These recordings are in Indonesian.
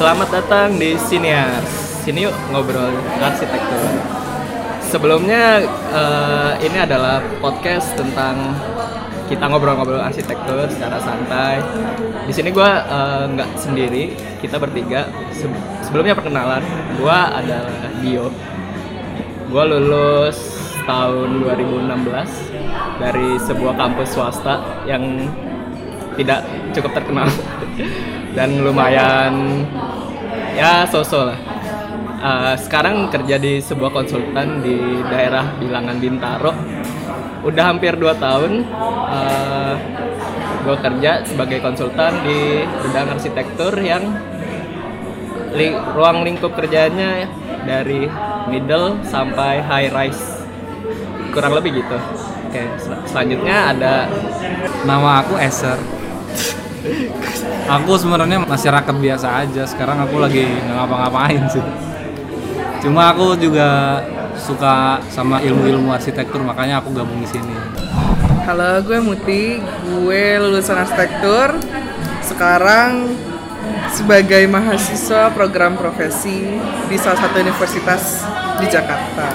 Selamat datang di Siniar. Sini yuk ngobrol arsitektur. Sebelumnya eh, ini adalah podcast tentang kita ngobrol-ngobrol arsitektur secara santai. Di sini gue nggak sendiri, kita bertiga. Se- sebelumnya perkenalan, gue adalah Dio. Gue lulus tahun 2016 dari sebuah kampus swasta yang tidak cukup terkenal dan lumayan ya sosok lah. Uh, sekarang kerja di sebuah konsultan di daerah Bilangan Bintaro. Udah hampir 2 tahun uh, gue kerja sebagai konsultan di bidang arsitektur yang li- ruang lingkup kerjanya dari middle sampai high rise kurang lebih gitu. Oke, sel- selanjutnya ada Nama aku Eser. Aku sebenarnya masyarakat biasa aja. Sekarang aku lagi nggak ngapa-ngapain sih. Cuma aku juga suka sama ilmu-ilmu arsitektur, makanya aku gabung di sini. Halo, gue Muti. Gue lulusan arsitektur. Sekarang sebagai mahasiswa program profesi di salah satu universitas di Jakarta.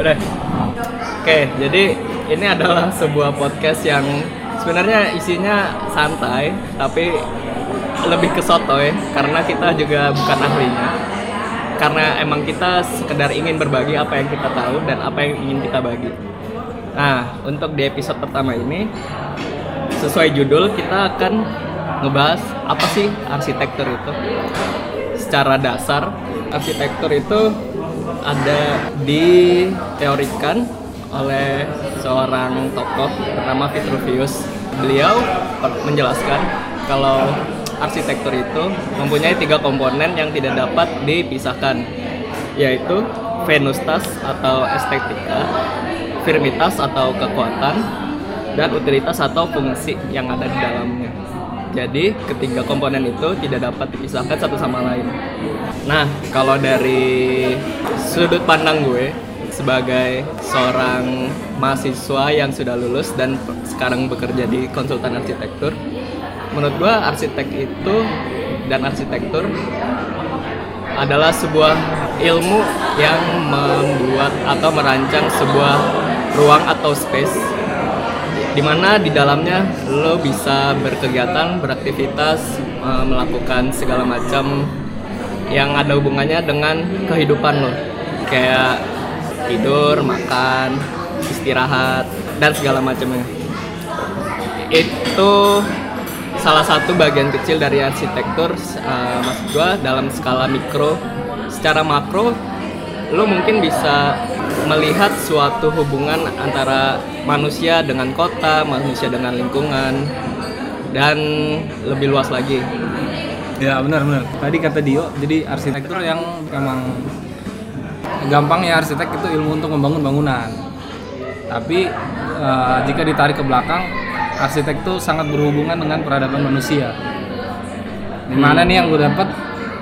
Udah. Oke, jadi ini adalah sebuah podcast yang sebenarnya isinya santai, tapi lebih ke sotoy karena kita juga bukan ahlinya. Karena emang kita sekedar ingin berbagi apa yang kita tahu dan apa yang ingin kita bagi. Nah, untuk di episode pertama ini sesuai judul kita akan ngebahas apa sih arsitektur itu. Secara dasar, arsitektur itu ada diteorikan oleh seorang tokoh bernama Vitruvius. Beliau menjelaskan kalau arsitektur itu mempunyai tiga komponen yang tidak dapat dipisahkan, yaitu venustas atau estetika, firmitas atau kekuatan, dan utilitas atau fungsi yang ada di dalamnya. Jadi ketiga komponen itu tidak dapat dipisahkan satu sama lain. Nah, kalau dari sudut pandang gue sebagai seorang mahasiswa yang sudah lulus dan sekarang bekerja di konsultan arsitektur, menurut gue arsitek itu dan arsitektur adalah sebuah ilmu yang membuat atau merancang sebuah ruang atau space di mana di dalamnya lo bisa berkegiatan, beraktivitas, eh, melakukan segala macam yang ada hubungannya dengan kehidupan lo. Kayak tidur, makan, istirahat, dan segala macamnya. Itu salah satu bagian kecil dari arsitektur eh, maksud gua dalam skala mikro. Secara makro lo mungkin bisa melihat suatu hubungan antara manusia dengan kota, manusia dengan lingkungan, dan lebih luas lagi. Ya benar benar. Tadi kata Dio, jadi arsitektur yang emang gampang ya arsitek itu ilmu untuk membangun bangunan. Tapi eh, jika ditarik ke belakang, arsitek itu sangat berhubungan dengan peradaban manusia. Di mana nih yang gue dapat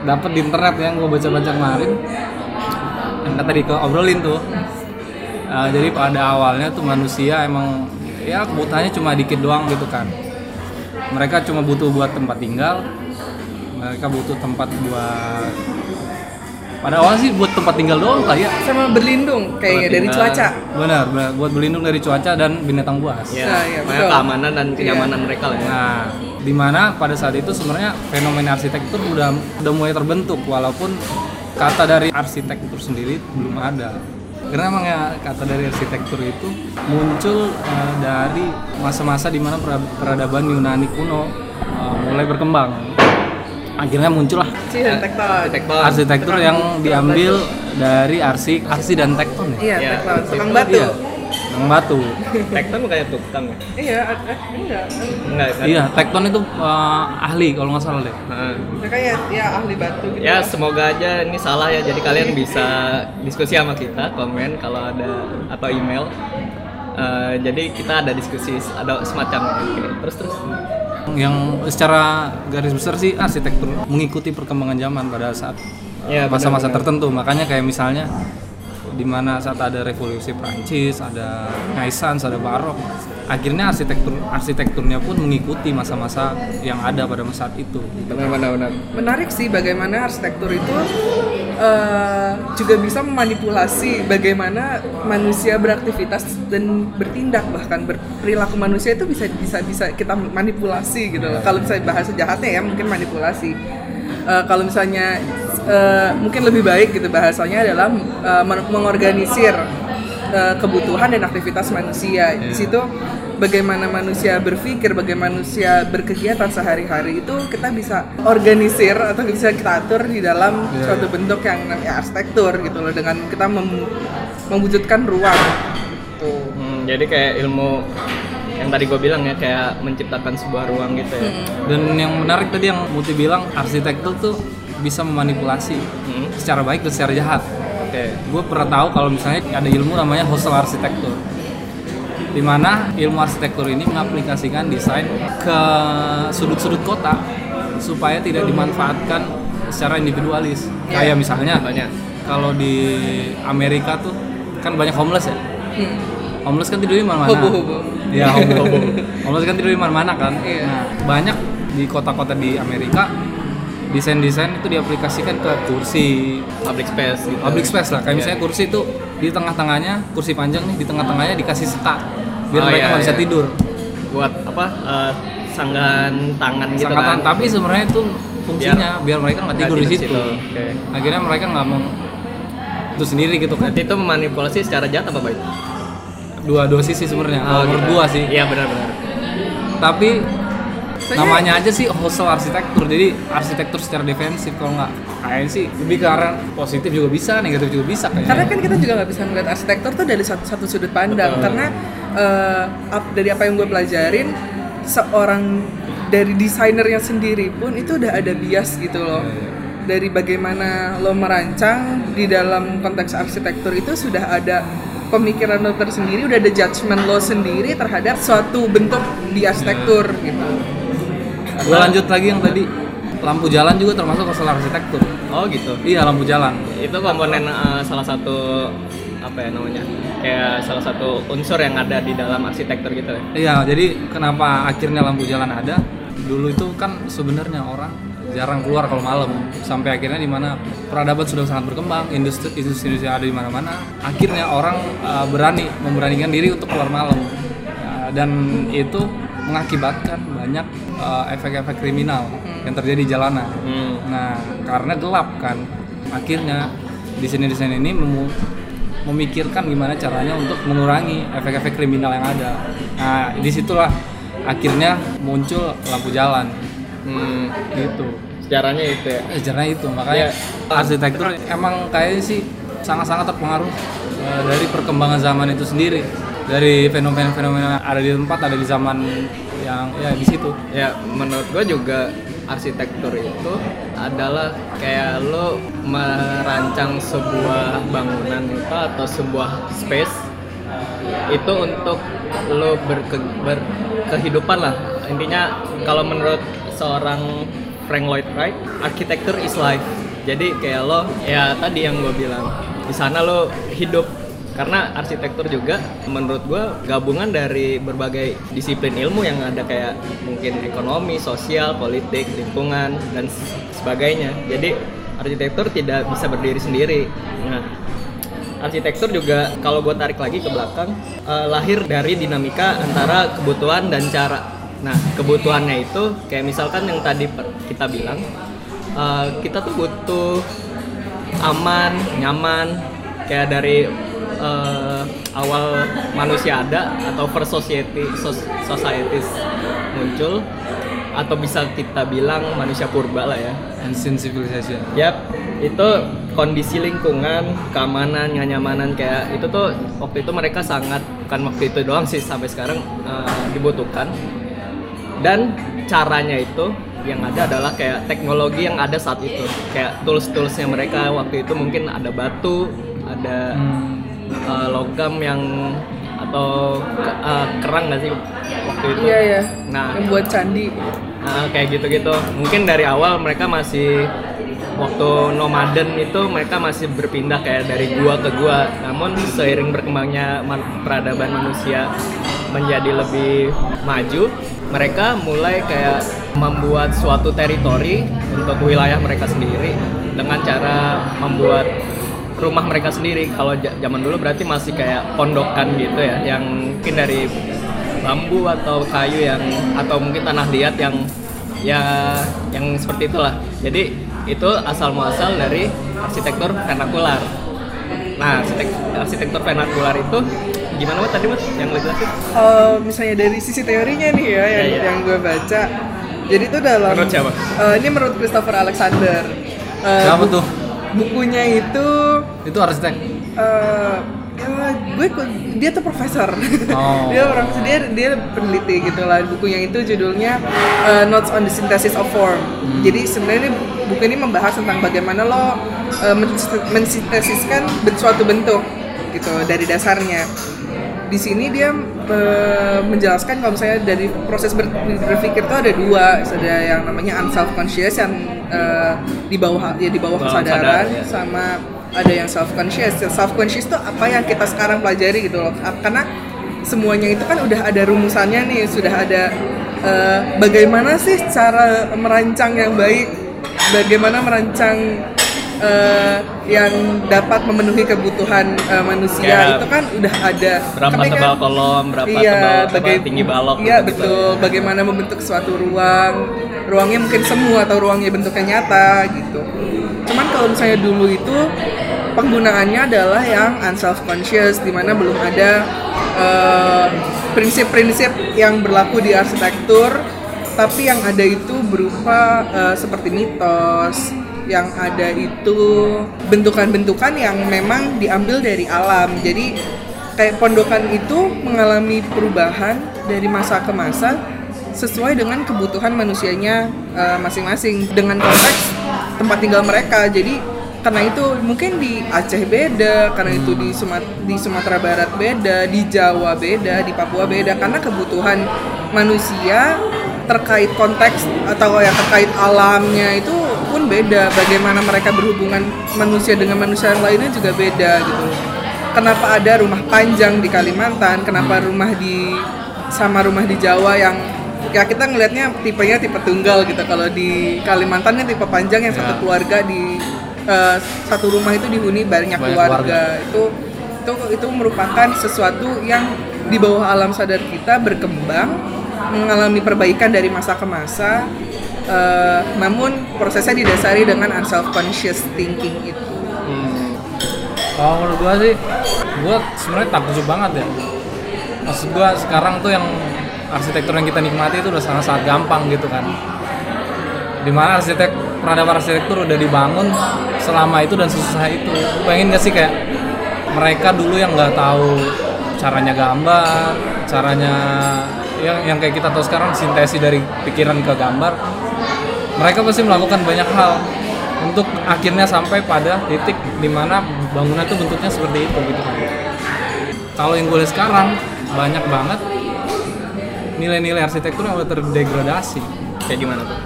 dapat di internet yang gue baca-baca kemarin yang tadi ke obrolin tuh. Eh, jadi pada awalnya tuh manusia emang ya kebutuhannya cuma dikit doang gitu kan. Mereka cuma butuh buat tempat tinggal, mereka butuh tempat buat pada awal sih buat tempat tinggal doang kali ya. Sama berlindung kayaknya dari cuaca. benar benar. Buat berlindung dari cuaca dan binatang buas. Ya, Nah, iya, makanya betul. keamanan dan kenyamanan mereka lah ya. nah di mana pada saat itu sebenarnya fenomena arsitektur udah udah mulai terbentuk walaupun kata dari arsitektur sendiri belum ada. Karena emang ya kata dari arsitektur itu muncul eh, dari masa-masa di mana pera- peradaban Yunani kuno eh, mulai berkembang akhirnya muncullah tekton. Arsitektur. arsitektur yang diambil dari arsi arsi dan tekton ya Iya, Iya, tekton. Tukang batu. Iya, yang batu Tekton bukannya tukang ya? Iya, eh, enggak. Enggak kan? iya tekton itu eh, ahli kalau nggak salah deh Mereka ya, ya ahli batu gitu. Ya semoga aja ini salah ya jadi kalian bisa diskusi sama kita komen kalau ada atau email. Eh, jadi kita ada diskusi ada semacam oke, terus terus yang secara garis besar sih arsitektur mengikuti perkembangan zaman pada saat Ya, masa-masa benar-benar. tertentu makanya kayak misalnya di mana saat ada revolusi Prancis, ada Renaissance, ada Barok, akhirnya arsitektur arsitekturnya pun mengikuti masa-masa yang ada pada masa saat itu. benar benar benar Menarik sih bagaimana arsitektur itu eh, juga bisa memanipulasi bagaimana manusia beraktivitas dan bertindak bahkan berperilaku manusia itu bisa bisa bisa kita manipulasi gitu loh. Kalau misalnya bahasa jahatnya ya mungkin manipulasi. Eh, kalau misalnya eh, mungkin lebih baik gitu bahasanya adalah men- mengorganisir eh, kebutuhan dan aktivitas manusia. Di situ bagaimana manusia berpikir, bagaimana manusia berkegiatan sehari-hari itu kita bisa organisir atau bisa kita atur di dalam Iya, suatu bentuk yang namanya arsitektur gitu loh dengan kita mem- mewujudkan ruang. Tuh. Hmm, jadi kayak ilmu yang tadi gue bilang ya kayak menciptakan sebuah ruang gitu ya Dan yang menarik tadi yang Muti bilang arsitektur tuh bisa memanipulasi Hmm, secara baik dan secara jahat. oke Gue pernah tahu kalau misalnya ada ilmu namanya hostel arsitektur. Di mana ilmu arsitektur ini mengaplikasikan desain ke sudut-sudut kota supaya tidak dimanfaatkan secara individualis. Kayak misalnya banyak kalau di Amerika tuh kan banyak homeless ya. Hmm. Homeless kan tidur di mana-mana. Hobo-hobo. Ya, hobo-hobo. homeless kan tidur di mana-mana kan. Iya. Nah, banyak di kota-kota di Amerika desain-desain itu diaplikasikan ke kursi, public space gitu public space lah. Kayak Iya. misalnya kursi itu di tengah-tengahnya, kursi panjang nih, di tengah-tengahnya dikasih sekat biar Oh, mereka iya, nggak bisa iya. tidur. buat apa eh, sanggan tangan gitu Sangkatan, kan tapi sebenarnya itu fungsinya biar, mereka nggak tidur di situ. Oke. Akhirnya mereka nggak mau itu sendiri gitu kan. Berarti itu memanipulasi secara jahat apa baik? Dua-dua sisi sebenarnya. Kalau menurut gitu. gua sih. Iya benar-benar. tapi namanya aja sih hostel arsitektur jadi arsitektur secara defensif kalau nggak kayaknya sih lebih ke arah positif juga bisa negatif juga bisa kayaknya Karena kan kita juga nggak bisa melihat arsitektur tuh dari satu, satu sudut pandang karena eh, ap- dari apa yang gue pelajarin seorang dari desainernya sendiri pun itu udah ada bias gitu loh. Dari bagaimana lo merancang di dalam konteks arsitektur itu sudah ada pemikiran lo tersendiri udah ada judgement lo sendiri terhadap suatu bentuk di arsitektur gitu. Gue lanjut lagi yang tadi. Lampu jalan juga termasuk hostel arsitektur. Oh gitu. iya lampu jalan. Itu komponen eh, salah satu apa ya namanya? Kayak salah satu unsur yang ada di dalam arsitektur gitu ya. iya jadi kenapa akhirnya lampu jalan ada dulu itu kan sebenarnya orang jarang keluar kalau malam sampai akhirnya di mana peradaban sudah sangat berkembang industri industri industri ada di mana-mana akhirnya orang uh, berani memberanikan diri untuk keluar malam Ya, dan itu mengakibatkan banyak uh, efek-efek kriminal yang terjadi di jalanan Hmm. nah karena gelap kan akhirnya desain-desain ini memu- memikirkan gimana caranya untuk mengurangi efek-efek kriminal yang ada nah di situlah akhirnya muncul lampu jalan Hmm. gitu Sejarahnya itu ya. Eh, Sejarahnya itu makanya Iya. arsitektur emang kayaknya sih sangat-sangat terpengaruh eh, dari perkembangan zaman itu sendiri dari fenomena-fenomena ada di tempat ada di zaman yang ya di situ Ya, menurut gue juga arsitektur itu adalah kayak lo merancang sebuah bangunan itu atau sebuah space itu untuk lo berke, berkehidupan lah. Intinya kalau menurut seorang Frank Lloyd Wright arsitektur is life. Jadi kayak lo ya tadi yang gue bilang di sana lo hidup karena arsitektur juga menurut gue gabungan dari berbagai disiplin ilmu yang ada kayak mungkin ekonomi, sosial, politik, lingkungan dan sebagainya. Jadi arsitektur tidak bisa berdiri sendiri. Nah, arsitektur juga kalau gue tarik lagi ke belakang eh, lahir dari dinamika antara kebutuhan dan cara. Nah, kebutuhannya itu kayak misalkan yang tadi kita bilang eh, kita tuh butuh aman, nyaman, kayak dari eh, awal manusia ada atau first society sos- societies muncul atau bisa kita bilang manusia purba lah ya. ancient civilization Yap, itu kondisi lingkungan, keamanan, kenyamanan kayak itu tuh waktu itu mereka sangat bukan waktu itu doang sih sampai sekarang eh, dibutuhkan. Dan caranya itu yang ada adalah kayak teknologi yang ada saat itu. Kayak tools-toolsnya mereka waktu itu mungkin ada batu, ada Hmm, eh, logam yang atau eh, kerang nggak sih waktu itu? iya ya Nah, yang buat candi Nah, kayak gitu-gitu. Mungkin dari awal mereka masih waktu nomaden itu mereka masih berpindah kayak dari gua ke gua namun seiring berkembangnya man- peradaban manusia menjadi lebih maju mereka mulai kayak membuat suatu teritori untuk wilayah mereka sendiri dengan cara membuat rumah mereka sendiri. Kalau zaman dulu berarti masih kayak pondokan gitu ya yang mungkin dari bambu atau kayu yang atau mungkin tanah liat yang ya yang seperti itulah. Jadi itu asal muasal dari arsitektur vernakular. Nah arsitek- arsitektur vernakular itu gimana Mat, tadi mas? Yang lo jelasin Eh, misalnya dari sisi teorinya nih ya yang, Iya, iya. yang gue baca. Jadi itu dalam Menurut siapa? Eh, ini menurut Christopher Alexander. Siapa bu- tuh? Bukunya itu Itu arsitek. eh ya, gue dia tuh profesor Oh. dia orang dia dia peneliti gitu lah bukunya itu judulnya eh, Notes on the Synthesis of Form Hmm. jadi sebenarnya buku ini membahas tentang bagaimana lo mens- mensintesiskan suatu bentuk gitu dari dasarnya di sini dia menjelaskan kalau misalnya dari proses ber- berpikir itu ada dua. Ada yang namanya unself conscious yang eh, di bawah ya di bawah kesadaran sadar, ya. sama ada yang self conscious self conscious itu apa yang kita sekarang pelajari gitu loh. Karena semuanya itu kan udah ada rumusannya nih sudah ada eh, bagaimana sih cara merancang yang baik? Bagaimana merancang eh, yang dapat memenuhi kebutuhan eh, manusia Kayak itu kan udah ada berapa Tapi kan- tebal kolom berapa iya, tebal tinggi balok Iya gitu-gitu. betul. Bagaimana membentuk suatu ruang, ruangnya mungkin semu atau ruangnya bentuknya nyata gitu. Cuman kalau misalnya dulu itu penggunaannya adalah yang unself conscious, di mana belum ada eh, prinsip-prinsip yang berlaku di arsitektur, tapi yang ada itu berupa eh, seperti mitos, yang ada itu bentukan-bentukan yang memang diambil dari alam. Jadi kayak pondokan itu mengalami perubahan dari masa ke masa sesuai dengan kebutuhan manusianya eh, masing-masing dengan konteks tempat tinggal mereka. Jadi karena itu mungkin di Aceh beda, karena itu di Sumat di Sumatera Barat beda, di Jawa beda, di Papua beda karena kebutuhan manusia terkait konteks atau yang terkait alamnya itu pun beda. Bagaimana mereka berhubungan manusia dengan manusia yang lainnya juga beda gitu. Kenapa ada rumah panjang di Kalimantan? Kenapa rumah di sama rumah di Jawa yang ya kita ngelihatnya tipenya tipe tunggal gitu. Kalau di Kalimantan kan tipe panjang yang satu Ya. keluarga di eh, satu rumah itu dihuni banyak, Banyak keluarga. Itu itu itu merupakan sesuatu yang di bawah alam sadar kita berkembang mengalami perbaikan dari masa ke masa eh, namun prosesnya didasari dengan unself conscious thinking itu Hmm. Kalau menurut gua sih, gua sebenarnya takjub banget ya. Maksud gua sekarang tuh yang arsitektur yang kita nikmati itu udah sangat-sangat gampang gitu kan. Di mana arsitek peradaban arsitektur udah dibangun selama itu dan sesusah itu. Pengen gak sih kayak mereka dulu yang nggak tahu caranya gambar, caranya yang yang kayak kita tahu sekarang sintesi dari pikiran ke gambar. Mereka pasti melakukan banyak hal untuk akhirnya sampai pada titik di mana bangunan itu bentuknya seperti itu gitu kan. Kalau yang gue lihat sekarang banyak banget nilai-nilai arsitektur yang udah terdegradasi. kayak gimana tuh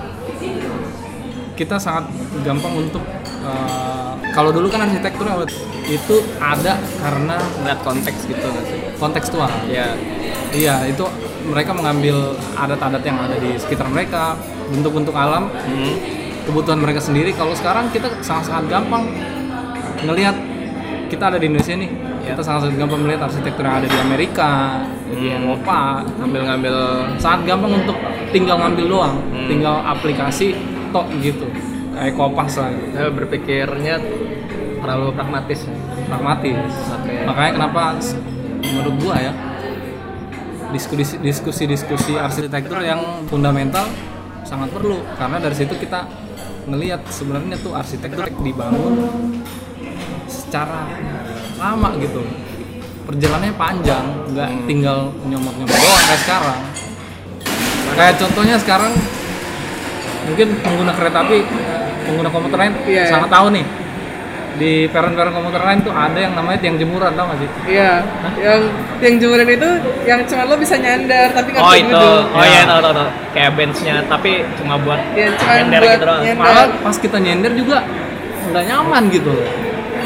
Kita sangat gampang untuk eh, kalau dulu kan arsitektur yang itu ada karena ngeliat konteks gitu nggak sih kontekstual. ya Iya, itu mereka mengambil adat-adat yang ada di sekitar mereka, bentuk-bentuk alam, hmm. kebutuhan mereka sendiri. Kalau sekarang kita sangat-sangat gampang ngelihat kita ada di Indonesia nih, Ya. kita sangat-sangat gampang melihat arsitektur yang ada di Amerika, di Hmm. Eropa, ngambil-ngambil sangat gampang untuk tinggal ngambil doang, Hmm. tinggal aplikasi tok gitu, kayak kopas lah, gitu. saya berpikirnya terlalu pragmatis pragmatis. Oke. Makanya kenapa menurut gua ya diskusi diskusi-diskusi arsitektur yang fundamental sangat perlu karena dari situ kita ngelihat sebenarnya tuh arsitektur dibangun secara lama gitu perjalanannya panjang nggak Hmm. tinggal nyomot-nyomot doang kayak sekarang kayak contohnya sekarang mungkin pengguna kereta api pengguna komuter lain iya. sangat tahu nih di parent-parent komuter lain tuh ada yang namanya tiang jemuran tau gak sih? Iya, yang yang jemuran itu yang cuma lo bisa nyandar tapi nggak Oh bisa itu, duduk. oh Ya. iya tahu tahu tahu. Kayak benchnya, tapi cuma buat Ya, cuma nyender buat gitu doang. nyender. Malah pas kita nyender juga nggak nyaman gitu loh.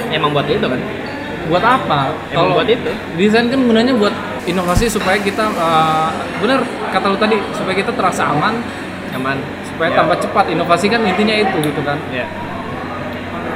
Emang buat itu kan? Buat apa? Emang buat itu. desain kan gunanya buat inovasi supaya kita eh, bener kata lu tadi supaya kita terasa aman, Nyaman. supaya Ya. tambah cepat. Inovasi kan intinya itu gitu kan. Ya.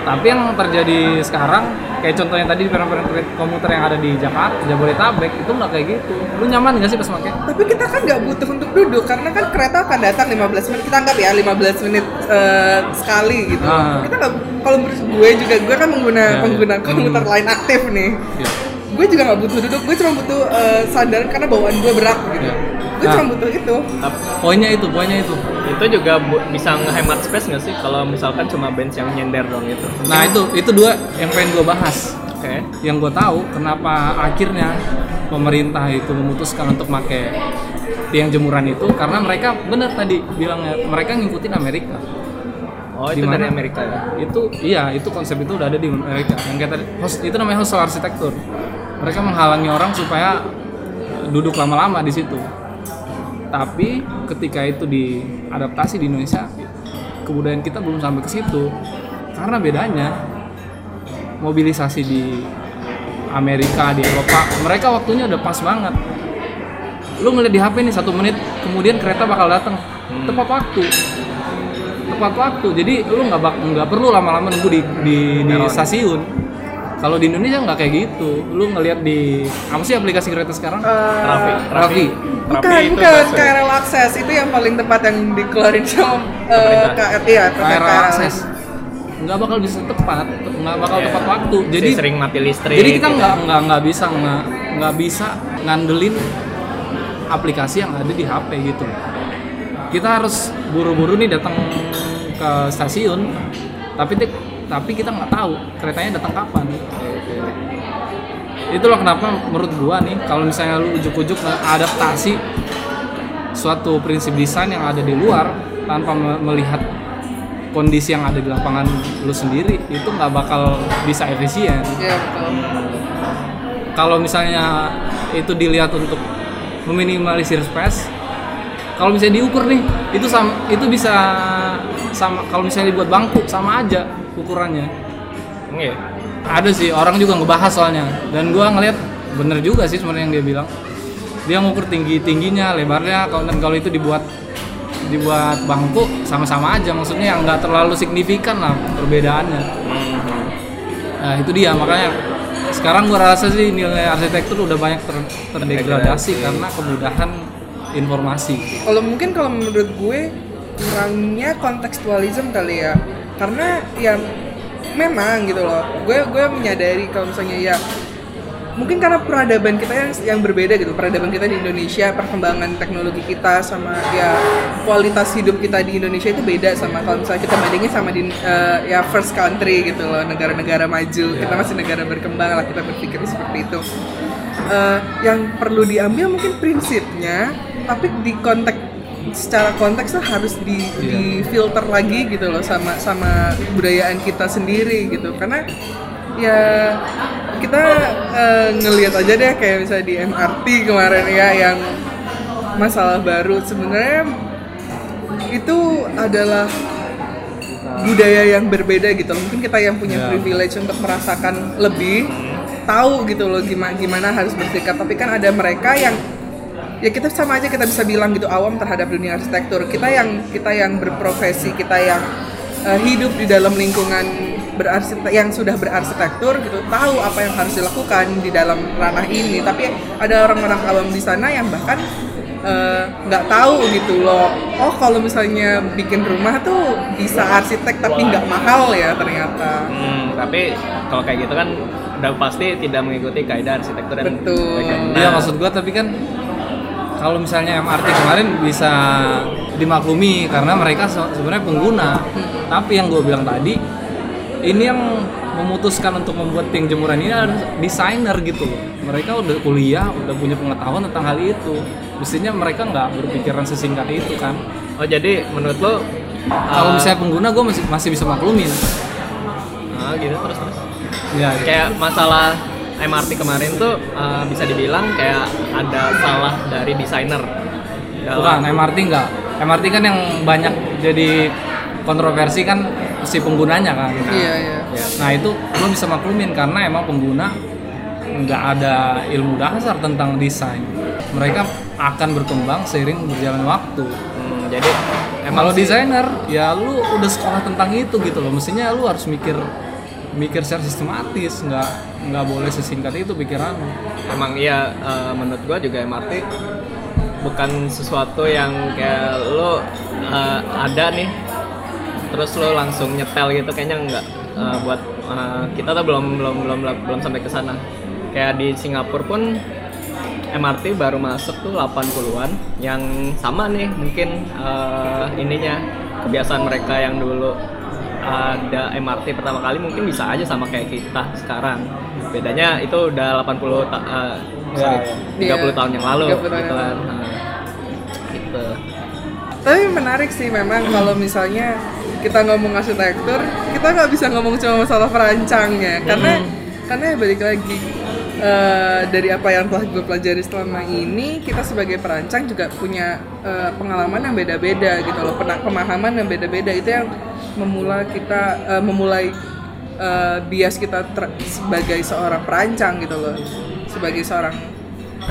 Tapi yang terjadi sekarang kayak contohnya tadi di parent-parent komuter yang ada di Jakarta, Jabodetabek itu nggak kayak gitu. Lu nyaman nggak sih pas pakai? Tapi kita kan nggak butuh untuk duduk karena kan kereta akan datang 15 menit. Kita anggap ya 15 menit eh, sekali gitu. Ah. Kita nggak kalau menurut gue juga gue kan pengguna Ya, ya. pengguna komuter Hmm. lain aktif nih. Ya. Gue juga nggak butuh duduk. Gue cuma butuh eh, sandaran karena bawaan gue berat gitu. Ya. Gue Nah. cuma butuh itu. Poinnya itu, poinnya itu. Itu juga bisa ngehemat space nggak sih kalau misalkan cuma bench yang nyender dong itu? Nah itu, itu dua yang pengen gue bahas. Oke. Yang gue tahu kenapa akhirnya pemerintah itu memutuskan untuk pakai tiang jemuran itu karena mereka benar tadi bilangnya mereka ngikutin Amerika. Oh itu Di dari mana? Amerika ya? itu iya itu konsep itu udah ada di Amerika yang kayak tadi host, itu namanya hostel arsitektur mereka menghalangi orang supaya duduk lama-lama di situ tapi ketika itu diadaptasi di Indonesia kebudayaan kita belum sampai ke situ. Karena bedanya mobilisasi di Amerika di Eropa mereka waktunya udah pas banget. Lu ngeliat di HP nih satu menit kemudian kereta bakal datang tepat waktu. Tepat waktu. Jadi lu nggak nggak perlu lama-lama nunggu di di, di stasiun kalau di Indonesia nggak kayak gitu lu ngelihat di apa sih aplikasi kereta sekarang Eh, Rafi. Rafi. Bukan, itu bukan. KRL Akses itu yang paling tepat yang dikeluarin sama eh, Pemerintah. KRL iya, KRL akses nggak bakal bisa tepat nggak bakal Iya. tepat waktu Jadi sering mati listrik. jadi kita gitu. nggak nggak nggak bisa nggak nggak bisa ngandelin aplikasi yang ada di HP gitu kita harus buru-buru nih datang ke stasiun tapi tapi kita nggak tahu keretanya datang kapan. Itulah kenapa menurut gua nih kalau misalnya lu ujuk-ujuk adaptasi suatu prinsip desain yang ada di luar tanpa me- melihat kondisi yang ada di lapangan lu sendiri itu nggak bakal bisa efisien. Iya betul. kalau misalnya itu dilihat untuk meminimalisir space kalau misalnya diukur nih itu sama itu bisa sama kalau misalnya dibuat bangku sama aja ukurannya Iya. ada sih orang juga ngebahas soalnya dan gua ngeliat bener juga sih sebenarnya yang dia bilang dia ngukur tinggi tingginya lebarnya kalau dan kalau itu dibuat dibuat bangku sama-sama aja maksudnya yang nggak terlalu signifikan lah perbedaannya. Nah itu dia makanya sekarang gua rasa sih nilai arsitektur udah banyak ter- terdegradasi karena kemudahan informasi. Kalau mungkin kalau menurut gue kurangnya kontekstualism kali ya. Karena ya memang gitu loh. Gue gue menyadari kalau misalnya ya mungkin karena peradaban kita yang yang berbeda gitu. Peradaban kita di Indonesia, perkembangan teknologi kita sama ya kualitas hidup kita di Indonesia itu beda sama kalau misalnya kita bandingin sama di eh, ya first country gitu loh, negara-negara maju. Kita masih negara berkembang lah kita berpikir seperti itu. Eh, yang perlu diambil mungkin prinsipnya tapi di konteks secara konteks tuh harus di di filter lagi gitu loh sama sama kebudayaan kita sendiri gitu. Karena ya kita eh, ngelihat aja deh kayak misalnya di MRT kemarin ya yang masalah baru. Sebenarnya itu adalah budaya yang berbeda gitu mungkin kita yang punya Ya. privilege untuk merasakan lebih tahu gitu loh gimana gimana harus bersikap. Tapi kan ada mereka yang ya kita sama aja kita bisa bilang gitu awam terhadap dunia arsitektur. Kita yang kita yang berprofesi kita yang eh, hidup di dalam lingkungan berarsitek yang sudah berarsitektur gitu tahu apa yang harus dilakukan di dalam ranah ini. Tapi ada orang-orang awam di sana yang bahkan eh, nggak tahu gitu loh oh kalau misalnya bikin rumah tuh bisa arsitek tapi nggak mahal ya ternyata. Hmm, tapi kalau kayak gitu kan udah pasti tidak mengikuti kaidah arsitektur dan Betul. Iya maksud gua tapi kan kalau misalnya MRT kemarin bisa dimaklumi karena mereka se- sebenarnya pengguna. Tapi yang gue bilang tadi ini yang memutuskan untuk membuat ting jemuran ini adalah desainer gitu loh. Mereka udah kuliah, udah punya pengetahuan tentang hal itu. Mestinya mereka nggak berpikiran sesingkat itu kan. Oh jadi menurut lo Kalau uh, misalnya pengguna gue masih masih bisa maklumin. ah, gitu terus terus. Iya, iya. Kayak masalah MRT kemarin tuh uh, bisa dibilang kayak ada salah dari desainer. Dalam- Bukan, MRT enggak. MRT kan yang banyak jadi kontroversi kan si penggunanya kan. Iya, iya. Ya. Nah itu lo bisa maklumin karena emang pengguna nggak ada ilmu dasar tentang desain. Mereka akan berkembang seiring berjalan waktu. Hmm, jadi Kalau sih- desainer, ya lu udah sekolah tentang itu gitu loh. Mestinya lu harus mikir mikir secara sistematis, nggak nggak boleh sesingkat itu pikiran. emang iya eh, menurut gua juga MRT bukan sesuatu yang kayak lo eh, ada nih terus lo langsung nyetel gitu kayaknya enggak Eh, buat eh, kita tuh belum belum belum belum sampai ke sana kayak di Singapura pun MRT baru masuk tuh 80-an yang sama nih mungkin eh, ininya kebiasaan mereka yang dulu ada MRT pertama kali mungkin bisa aja sama kayak kita sekarang. Bedanya itu udah 80 ta- eh, sorry, Ya, 30 Iya. tahun yang lalu 30 tahun gitu kan. Nah, gitu. Tapi menarik sih memang kalau misalnya kita ngomong arsitektur, kita nggak bisa ngomong cuma masalah perancangnya, karena karena ya balik lagi eh, dari apa yang telah gue pelajari selama ini, kita sebagai perancang juga punya eh, pengalaman yang beda-beda gitu loh, pemahaman yang beda-beda. Itu yang memulai kita eh, memulai eh, bias kita sebagai seorang perancang gitu loh, sebagai seorang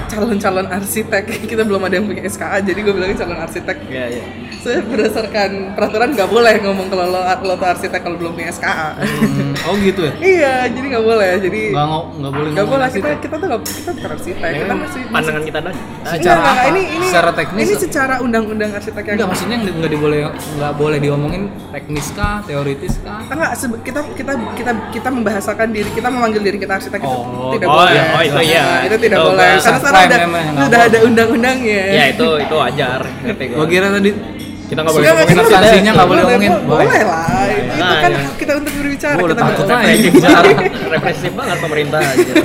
calon-calon arsitek kita belum ada yang punya SKA jadi gue bilangnya calon arsitek ya ya saya berdasarkan peraturan nggak boleh ngomong kalau lo, lo tuh arsitek kalau belum punya SKA Hmm, oh gitu ya? iya jadi nggak boleh jadi Nggak nggak boleh nggak boleh kita arsitek. kita tuh nggak kita bukan arsitek Ini kita kan masih pandangan kita tadi Enggak, Secara enggak, apa? ini ini Secara teknis? ini secara undang-undang arsitek yang Enggak, maksudnya nggak nggak diboleh nggak boleh diomongin teknis kah, teoritis kah? enggak kita kita kita kita membahasakan diri kita memanggil diri kita arsitek itu Oh, tidak oh, boleh ya, oh, itu iya. Itu tidak Itu boleh karena sekarang udah memang udah ada undang-undangnya. Ya itu itu wajar ngerti gue kira tadi kita nggak boleh ngomongin substansinya nggak boleh ngomongin. boleh, lah. Itu Nah, kan hak kita untuk berbicara kita takut represif banget. Pemerintah aja gitu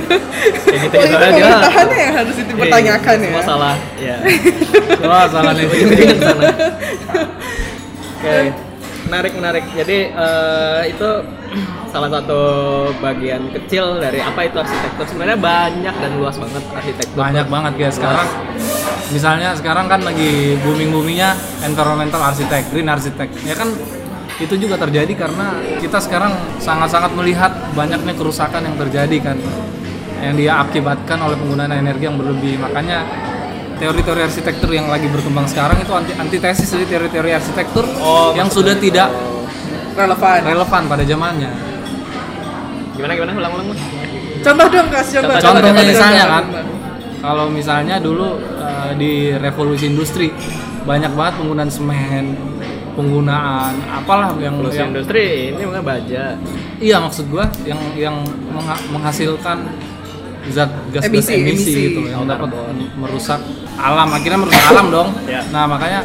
Oh, gitu pemerintahannya yang harus dipertanyakan ya. semua salah. Ya. Wah, salah nih. Oke, menarik menarik. Jadi eh, itu salah satu bagian kecil dari apa itu arsitektur. Sebenarnya banyak dan luas banget arsitektur. Banyak banget ya sekarang. Misalnya sekarang kan lagi booming-boomingnya environmental arsitek, green arsitek. Ya kan itu juga terjadi karena kita sekarang sangat-sangat melihat banyaknya kerusakan yang terjadi kan yang dia akibatkan oleh penggunaan energi yang berlebih. Makanya teori-teori arsitektur yang lagi berkembang sekarang itu anti antitesis dari teori-teori arsitektur Oh, yang sudah gitu. tidak Relevan. relevan pada zamannya. Gimana gimana ulang-ulang Mas. Contoh dong kasih contoh. Contoh, Contohnya contoh, misalnya kan, kalau misalnya dulu eh, di revolusi industri banyak banget penggunaan semen, penggunaan apalah yang, Revolusi yang industri ini mungkin baja. iya maksud gua yang yang mengha- menghasilkan zat gas gas Emisi, emisi, emisi. gitu yang dapat merusak alam akhirnya merusak alam dong. Ya. nah makanya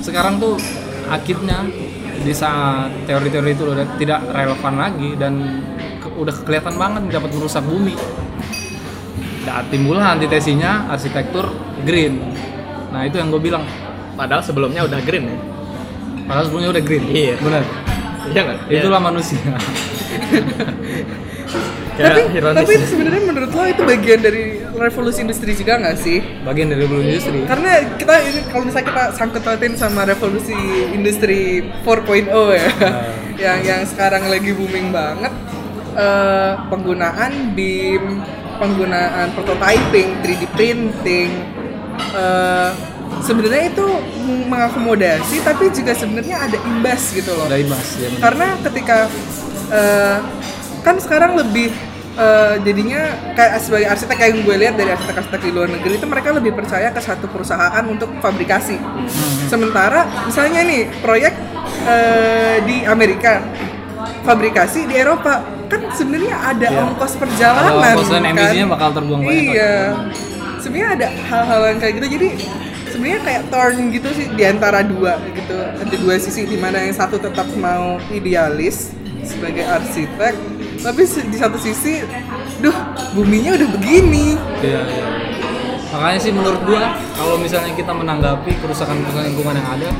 sekarang tuh akhirnya di saat teori-teori itu udah tidak relevan lagi dan ke- udah kelihatan banget dapat merusak bumi. Dan timbullah antitesinya arsitektur green. Nah itu yang gue bilang. Padahal sebelumnya udah green ya. padahal sebelumnya udah green. Iya. benar Iya nggak? itulah manusia. Kayak Tapi tapi sebenarnya menurut lo itu bagian dari revolusi industri juga nggak sih? bagian dari revolusi industri. Karena kita ini kalau misalnya kita sangkut pautin sama revolusi industri 4.0 ya, yang yang sekarang lagi booming banget, eh, penggunaan BIM, penggunaan prototyping, 3D printing, eh, sebenarnya itu mengakomodasi tapi juga sebenarnya ada imbas gitu loh. Dari mas ya karena ketika eh, kan sekarang lebih eh, jadinya kayak sebagai arsitek kayak yang gue lihat dari arsitek-arsitek di luar negeri itu mereka lebih percaya ke satu perusahaan untuk fabrikasi sementara misalnya nih proyek eh, di Amerika fabrikasi di Eropa kan sebenarnya ada Iya. ongkos perjalanan ongkos dan kan? emisinya bakal terbuang banyak. iya sebenarnya ada hal-hal yang kayak gitu jadi sebenarnya kayak turn gitu sih di antara dua gitu ada dua sisi di mana yang satu tetap mau idealis sebagai arsitek tapi di satu sisi duh buminya udah begini Iya, iya. Makanya sih menurut gua kalau misalnya kita menanggapi kerusakan-kerusakan lingkungan yang ada,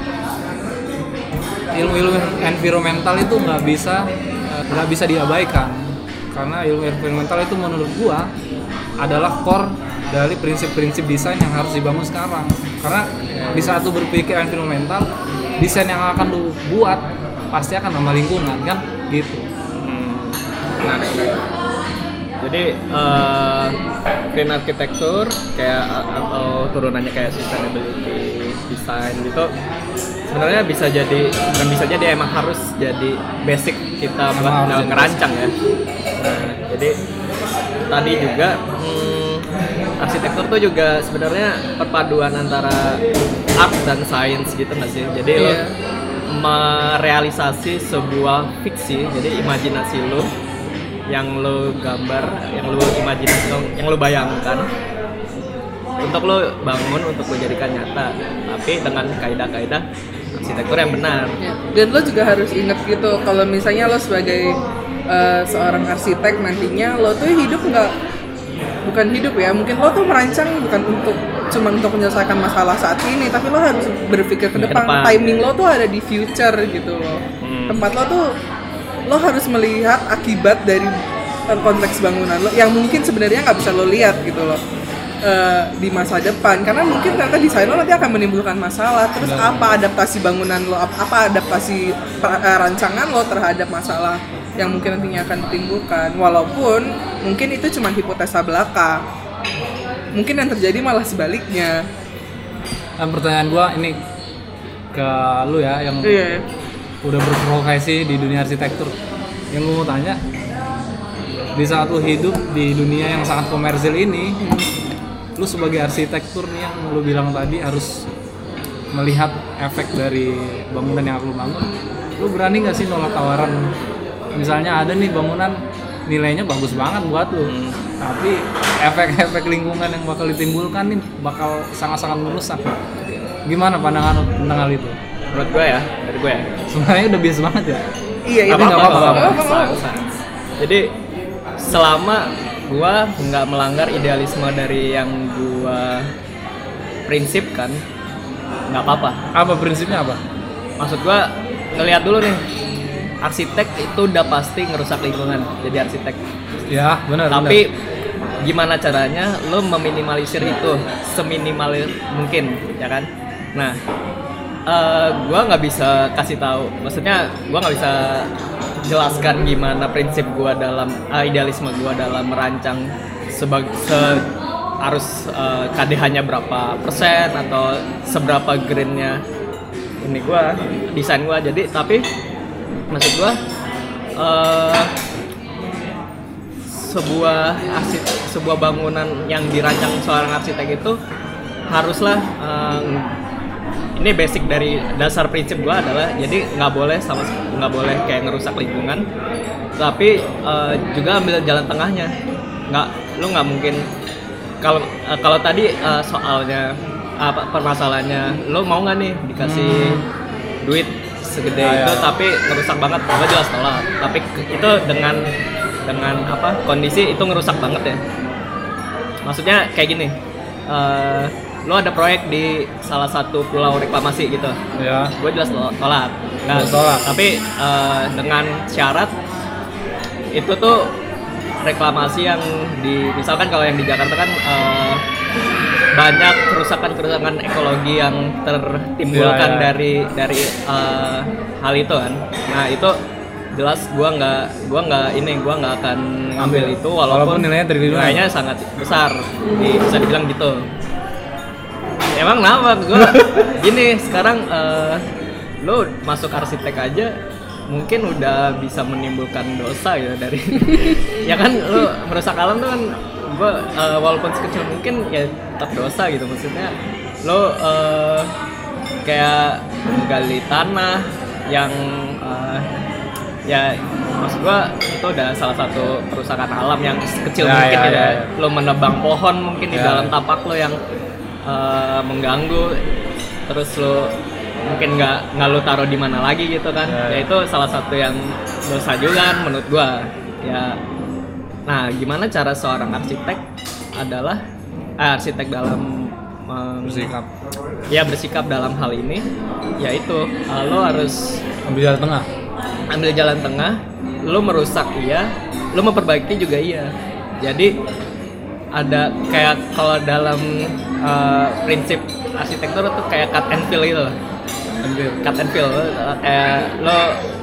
ilmu-ilmu environmental itu nggak bisa eh, nggak bisa diabaikan. karena ilmu eksperimental itu menurut gua adalah core dari prinsip-prinsip desain yang harus dibangun sekarang karena di saat lu berpikir eksperimental desain yang akan lu buat pasti akan sama lingkungan kan gitu menarik. Jadi eh, green architecture kayak atau turunannya kayak sustainability design gitu sebenarnya bisa jadi dan bisa jadi emang harus jadi basic kita buat ngerancang ya. Nah, jadi tadi juga hmm, arsitektur tuh juga sebenarnya perpaduan antara art dan science gitu nggak sih? Jadi lo Iya. merealisasi sebuah fiksi, jadi imajinasi lo yang lo gambar, yang lo imajinasi, yang lo bayangkan untuk lo bangun, untuk lo jadikan nyata, tapi dengan kaidah-kaidah arsitektur yang benar. Dan lo juga harus inget gitu kalau misalnya lo sebagai uh, seorang arsitek nantinya lo tuh hidup nggak bukan hidup ya mungkin lo tuh merancang bukan untuk cuma untuk menyelesaikan masalah saat ini tapi lo harus berpikir ke Ke depan. timing lo tuh ada di future gitu loh Hmm. tempat lo tuh lo harus melihat akibat dari konteks bangunan lo yang mungkin sebenarnya nggak bisa lo lihat gitu loh uh, di masa depan. Karena mungkin ternyata desain lo nanti akan menimbulkan masalah. Terus apa adaptasi bangunan lo ap- apa adaptasi uh, rancangan lo terhadap masalah yang mungkin nantinya akan ditimbulkan. Walaupun mungkin itu cuma hipotesa belaka. Mungkin yang terjadi malah sebaliknya. Dan pertanyaan gua ini ke lu ya yang iya udah berprofesi di dunia arsitektur. Yang gue mau tanya di saat lu hidup di dunia yang sangat komersil ini lu sebagai arsitektur nih yang lu bilang tadi harus melihat efek dari bangunan yang lu bangun lu berani nggak sih nolak tawaran? Misalnya ada nih bangunan nilainya bagus banget buat lu Hmm. tapi efek-efek lingkungan yang bakal ditimbulkan nih bakal sangat-sangat merusak. Gimana pandangan lu tentang hal itu Menurut gue ya, dari gue ya. sebenarnya udah biasa banget ya iya itu nggak apa-apa. Jadi selama gua nggak melanggar idealisme dari yang gua prinsipkan, nggak apa-apa. apa prinsipnya apa Maksud gua ngelihat dulu nih, arsitek itu udah pasti ngerusak lingkungan jadi arsitek. ya benar Tapi gimana caranya lo meminimalisir itu seminimal mungkin, ya kan? Nah, eh, gua nggak bisa kasih tahu. Maksudnya gua nggak bisa jelaskan gimana prinsip gua dalam eh, idealisme gua dalam merancang sebagai harus eh, KDH-nya berapa persen atau seberapa greennya ini gua desain gua jadi tapi maksud gua eh, sebuah arsit sebuah bangunan yang dirancang seorang arsitek itu haruslah eh, ini basic dari dasar prinsip gua adalah jadi nggak boleh sama nggak boleh kayak ngerusak lingkungan tapi eh, juga ambil jalan tengahnya. Nggak lu nggak mungkin kalau eh, kalau tadi eh, soalnya apa permasalahannya lu mau nggak nih dikasih duit segede Ah, itu ya. tapi ngerusak banget gua jelas tolak. Tapi itu dengan dengan apa kondisi itu ngerusak banget ya. Maksudnya kayak gini eh lo ada proyek di salah satu pulau reklamasi gitu ya gue jelas to- tolak Jelas tolak. tapi eh, dengan syarat itu tuh reklamasi yang di misalkan kalau yang di Jakarta kan eh, banyak kerusakan-kerusakan ekologi yang tertimbulkan Iya, iya. dari dari eh, hal itu kan nah itu jelas gua nggak gua nggak ini gua nggak akan ngambil Ambil. itu walaupun, Walaupun nilainya nilainya sangat besar di, bisa dibilang gitu emang kenapa gue gini sekarang eh, lo masuk arsitek aja mungkin udah bisa menimbulkan dosa gitu dari ya kan lo merusak alam tuh kan gue walaupun sekecil mungkin ya tetap dosa gitu maksudnya lo eh, kayak menggali tanah yang eh, ya maksud gua itu udah salah satu kerusakan alam yang kecil Ya, mungkin ya, ya, ya, ya. lo menebang pohon mungkin di Ya. dalam tapak lo yang eh, mengganggu terus lo mungkin nggak nggak lo taruh di mana lagi gitu kan. Ya, ya, ya. itu salah satu yang dosa juga kan menurut gua. Ya. Nah gimana cara seorang arsitek adalah eh, arsitek dalam meng- bersikap. Ya bersikap dalam hal ini yaitu eh, lo harus ambil jalan tengah. ambil jalan tengah lu merusak iya lu memperbaiki juga iya. Jadi ada kayak kalau dalam uh, prinsip arsitektur tuh kayak cut and fill gitu loh. Cut and fill. Uh, kayak lo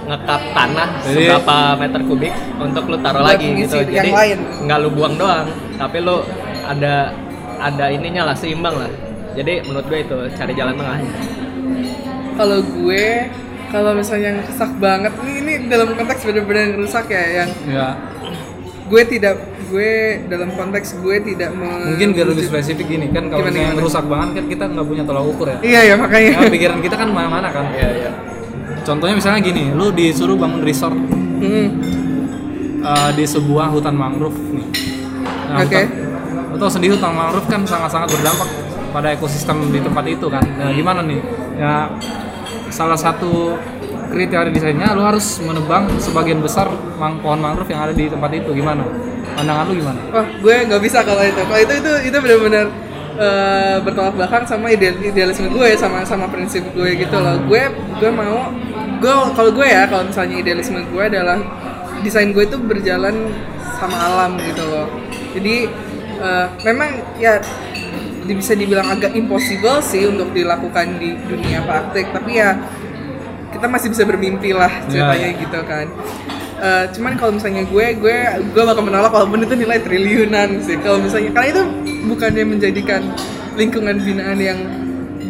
ngekat tanah Jadi- seberapa meter kubik untuk lu taruh lagi gitu. yang jadi lain. nggak lu buang doang tapi lu ada ada ininya lah seimbang lah. Jadi menurut gue itu cari jalan tengahnya kalau gue kalau misalnya yang rusak banget ini, ini dalam konteks bener-bener rusak ya yang ya gue tidak gue dalam konteks gue tidak me- mungkin biar lebih spesifik gini kan kalau misalnya gimana? rusak banget kan kita nggak punya tolak ukur ya iya ya makanya Karena pikiran kita kan mana-mana kan iya iya contohnya misalnya gini lu disuruh bangun resort Hmm. uh, di sebuah hutan mangrove nih. Nah, Oke. Lu tahu sendiri hutan mangrove kan sangat-sangat berdampak pada ekosistem di tempat itu kan. Nah, gimana nih? Ya salah satu kriteria desainnya lu harus menebang sebagian besar mang pohon mangrove yang ada di tempat itu. Gimana? Pandangan lu gimana? Wah, gue nggak bisa kalau itu. Kalau itu itu itu benar-benar eh, bertolak belakang sama ideal, idealisme gue sama sama prinsip gue gitu loh. Gue gue mau gue kalau gue ya kalau misalnya idealisme gue adalah desain gue itu berjalan sama alam gitu loh. Jadi eh, memang ya bisa dibilang agak impossible sih untuk dilakukan di dunia praktik, tapi ya kita masih bisa bermimpi lah ceritanya Ya, gitu kan. Eh, cuman kalau misalnya gue, gue, gue bakal menolak walaupun itu nilai triliunan sih. Kalau misalnya karena itu bukannya menjadikan lingkungan binaan yang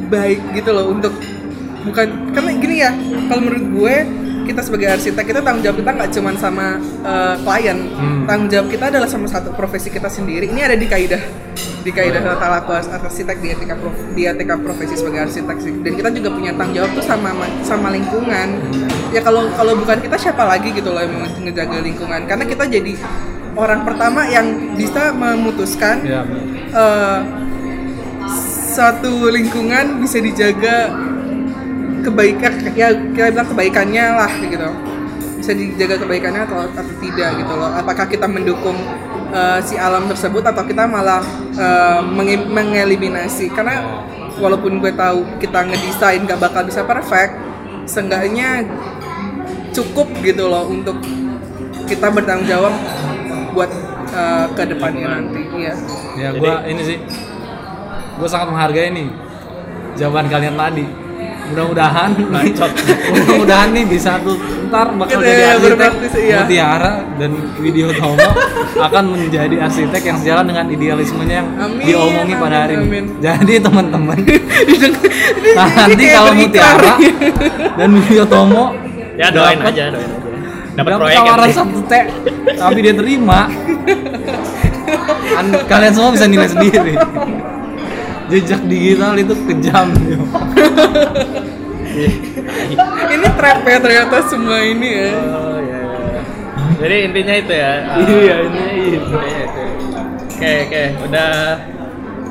baik gitu loh untuk bukan karena gini ya. Kalau menurut gue kita sebagai arsitek itu tanggung jawab kita nggak cuma sama eh, klien, Hmm. tanggung jawab kita adalah sama satu profesi kita sendiri. Ini ada di kaidah di kaidah tata laku arsitek di etika prof, di etika profesi sebagai arsitek sih. Dan kita juga punya tanggung jawab tuh sama sama lingkungan. Ya kalau kalau bukan kita siapa lagi gitu loh yang mau ngejaga lingkungan? Karena kita jadi orang pertama yang bisa memutuskan Ya, satu lingkungan bisa dijaga kebaikan ya kita bilang kebaikannya lah gitu. Bisa dijaga kebaikannya atau, atau tidak gitu loh. Apakah kita mendukung eh, si alam tersebut atau kita malah eh, menge- mengeliminasi? Karena walaupun gue tahu kita ngedesain gak bakal bisa perfect seenggaknya cukup gitu loh untuk kita bertanggung jawab buat eh, ke depannya nanti iya. Ya gua ini sih gua sangat menghargai nih jawaban kalian tadi mudah-mudahan. Mudah-mudahan nih bisa tuh. Ntar bakal Gitu jadi ya, arsitek iya. Mutiara dan video Tomo akan menjadi arsitek yang sejalan dengan idealismenya yang Amin, diomongi pada hari amin, ini. amin. jadi teman-teman. Nah, nanti kalau. Mutiara dan video Tomo ya doain dapat- aja doain aja. Dapat proyek ya tawaran satu T tapi dia terima. An- kalian semua bisa nilai sendiri jejak digital itu kejam ini trap ya ternyata semua ini ya Oh iya. iya. Jadi intinya itu ya. Iya, intinya itu. Intinya itu. Oke oke udah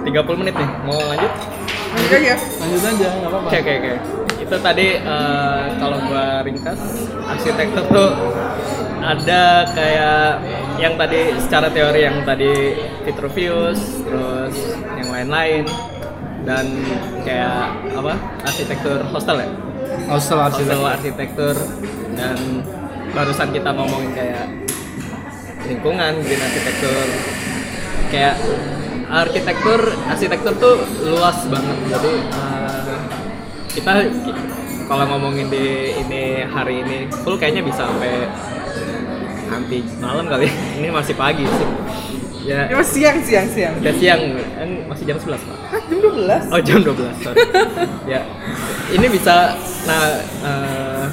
30 menit nih. Mau lanjut? Lanjut aja lanjut aja nggak apa-apa Oke oke oke. Itu tadi eh, kalau gua ringkas arsitektur tuh ada kayak yang tadi secara teori yang tadi Vitruvius, terus lain-lain. Dan kayak apa arsitektur hostel ya? Hostel arsitek hostel arsitektur. Dan barusan kita ngomongin kayak lingkungan green arsitektur. Kayak arsitektur arsitektur tuh luas banget. Jadi eh, kita ki- kalau ngomongin di ini hari ini full kayaknya bisa sampai nanti malam kali. Ini masih pagi sih ya. Ya mas siang siang siang. Udah siang kan masih jam 11 pak. Hah, jam 12 Oh jam 12 sorry. ya. Ini bisa nah eh,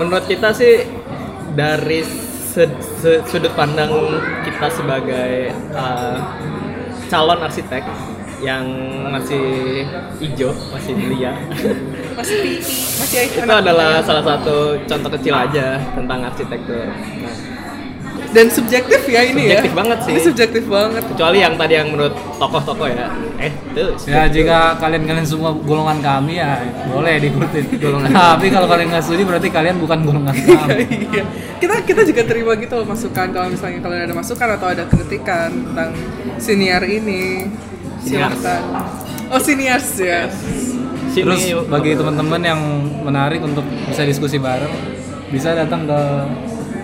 menurut kita sih dari sudut pandang kita sebagai eh, calon arsitek yang masih hijau masih belia masih masih itu adalah salah satu contoh kecil aja tentang arsitektur. Nah, dan subjektif ya ini Subjektif ya banget sih. ini subjektif banget. Kecuali yang tadi yang menurut tokoh-tokoh ya. Eh itu ya jika kalian-kalian semua golongan kami ya boleh diikutin Golongan. tapi kalau kalian nggak setuju berarti kalian bukan golongan kami. Iya kita kita juga terima gitu loh masukan. Kalau misalnya kalian ada masukan atau ada kritikan tentang siniar ini silahkan oh siniars ya. Sini terus bagi teman-teman yang menarik untuk bisa diskusi bareng bisa datang ke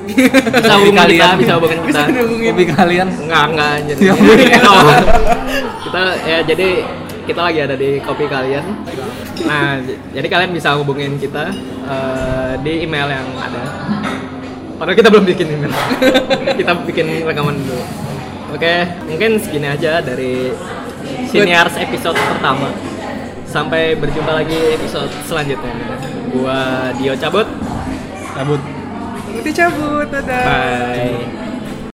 bisa hubungin kita kalian. bisa hubungin kita kopi kalian Enggak, enggak jadi. Ya, kita ya jadi kita lagi ada di kopi kalian. Nah, jadi kalian bisa hubungin kita eh, di email yang ada. Padahal kita belum bikin email. kita bikin rekaman dulu. Oke, mungkin segini aja dari Siniars episode pertama. Sampai berjumpa lagi episode selanjutnya. Gua Dio cabut. cabut Uti cabut, dadah. Bye.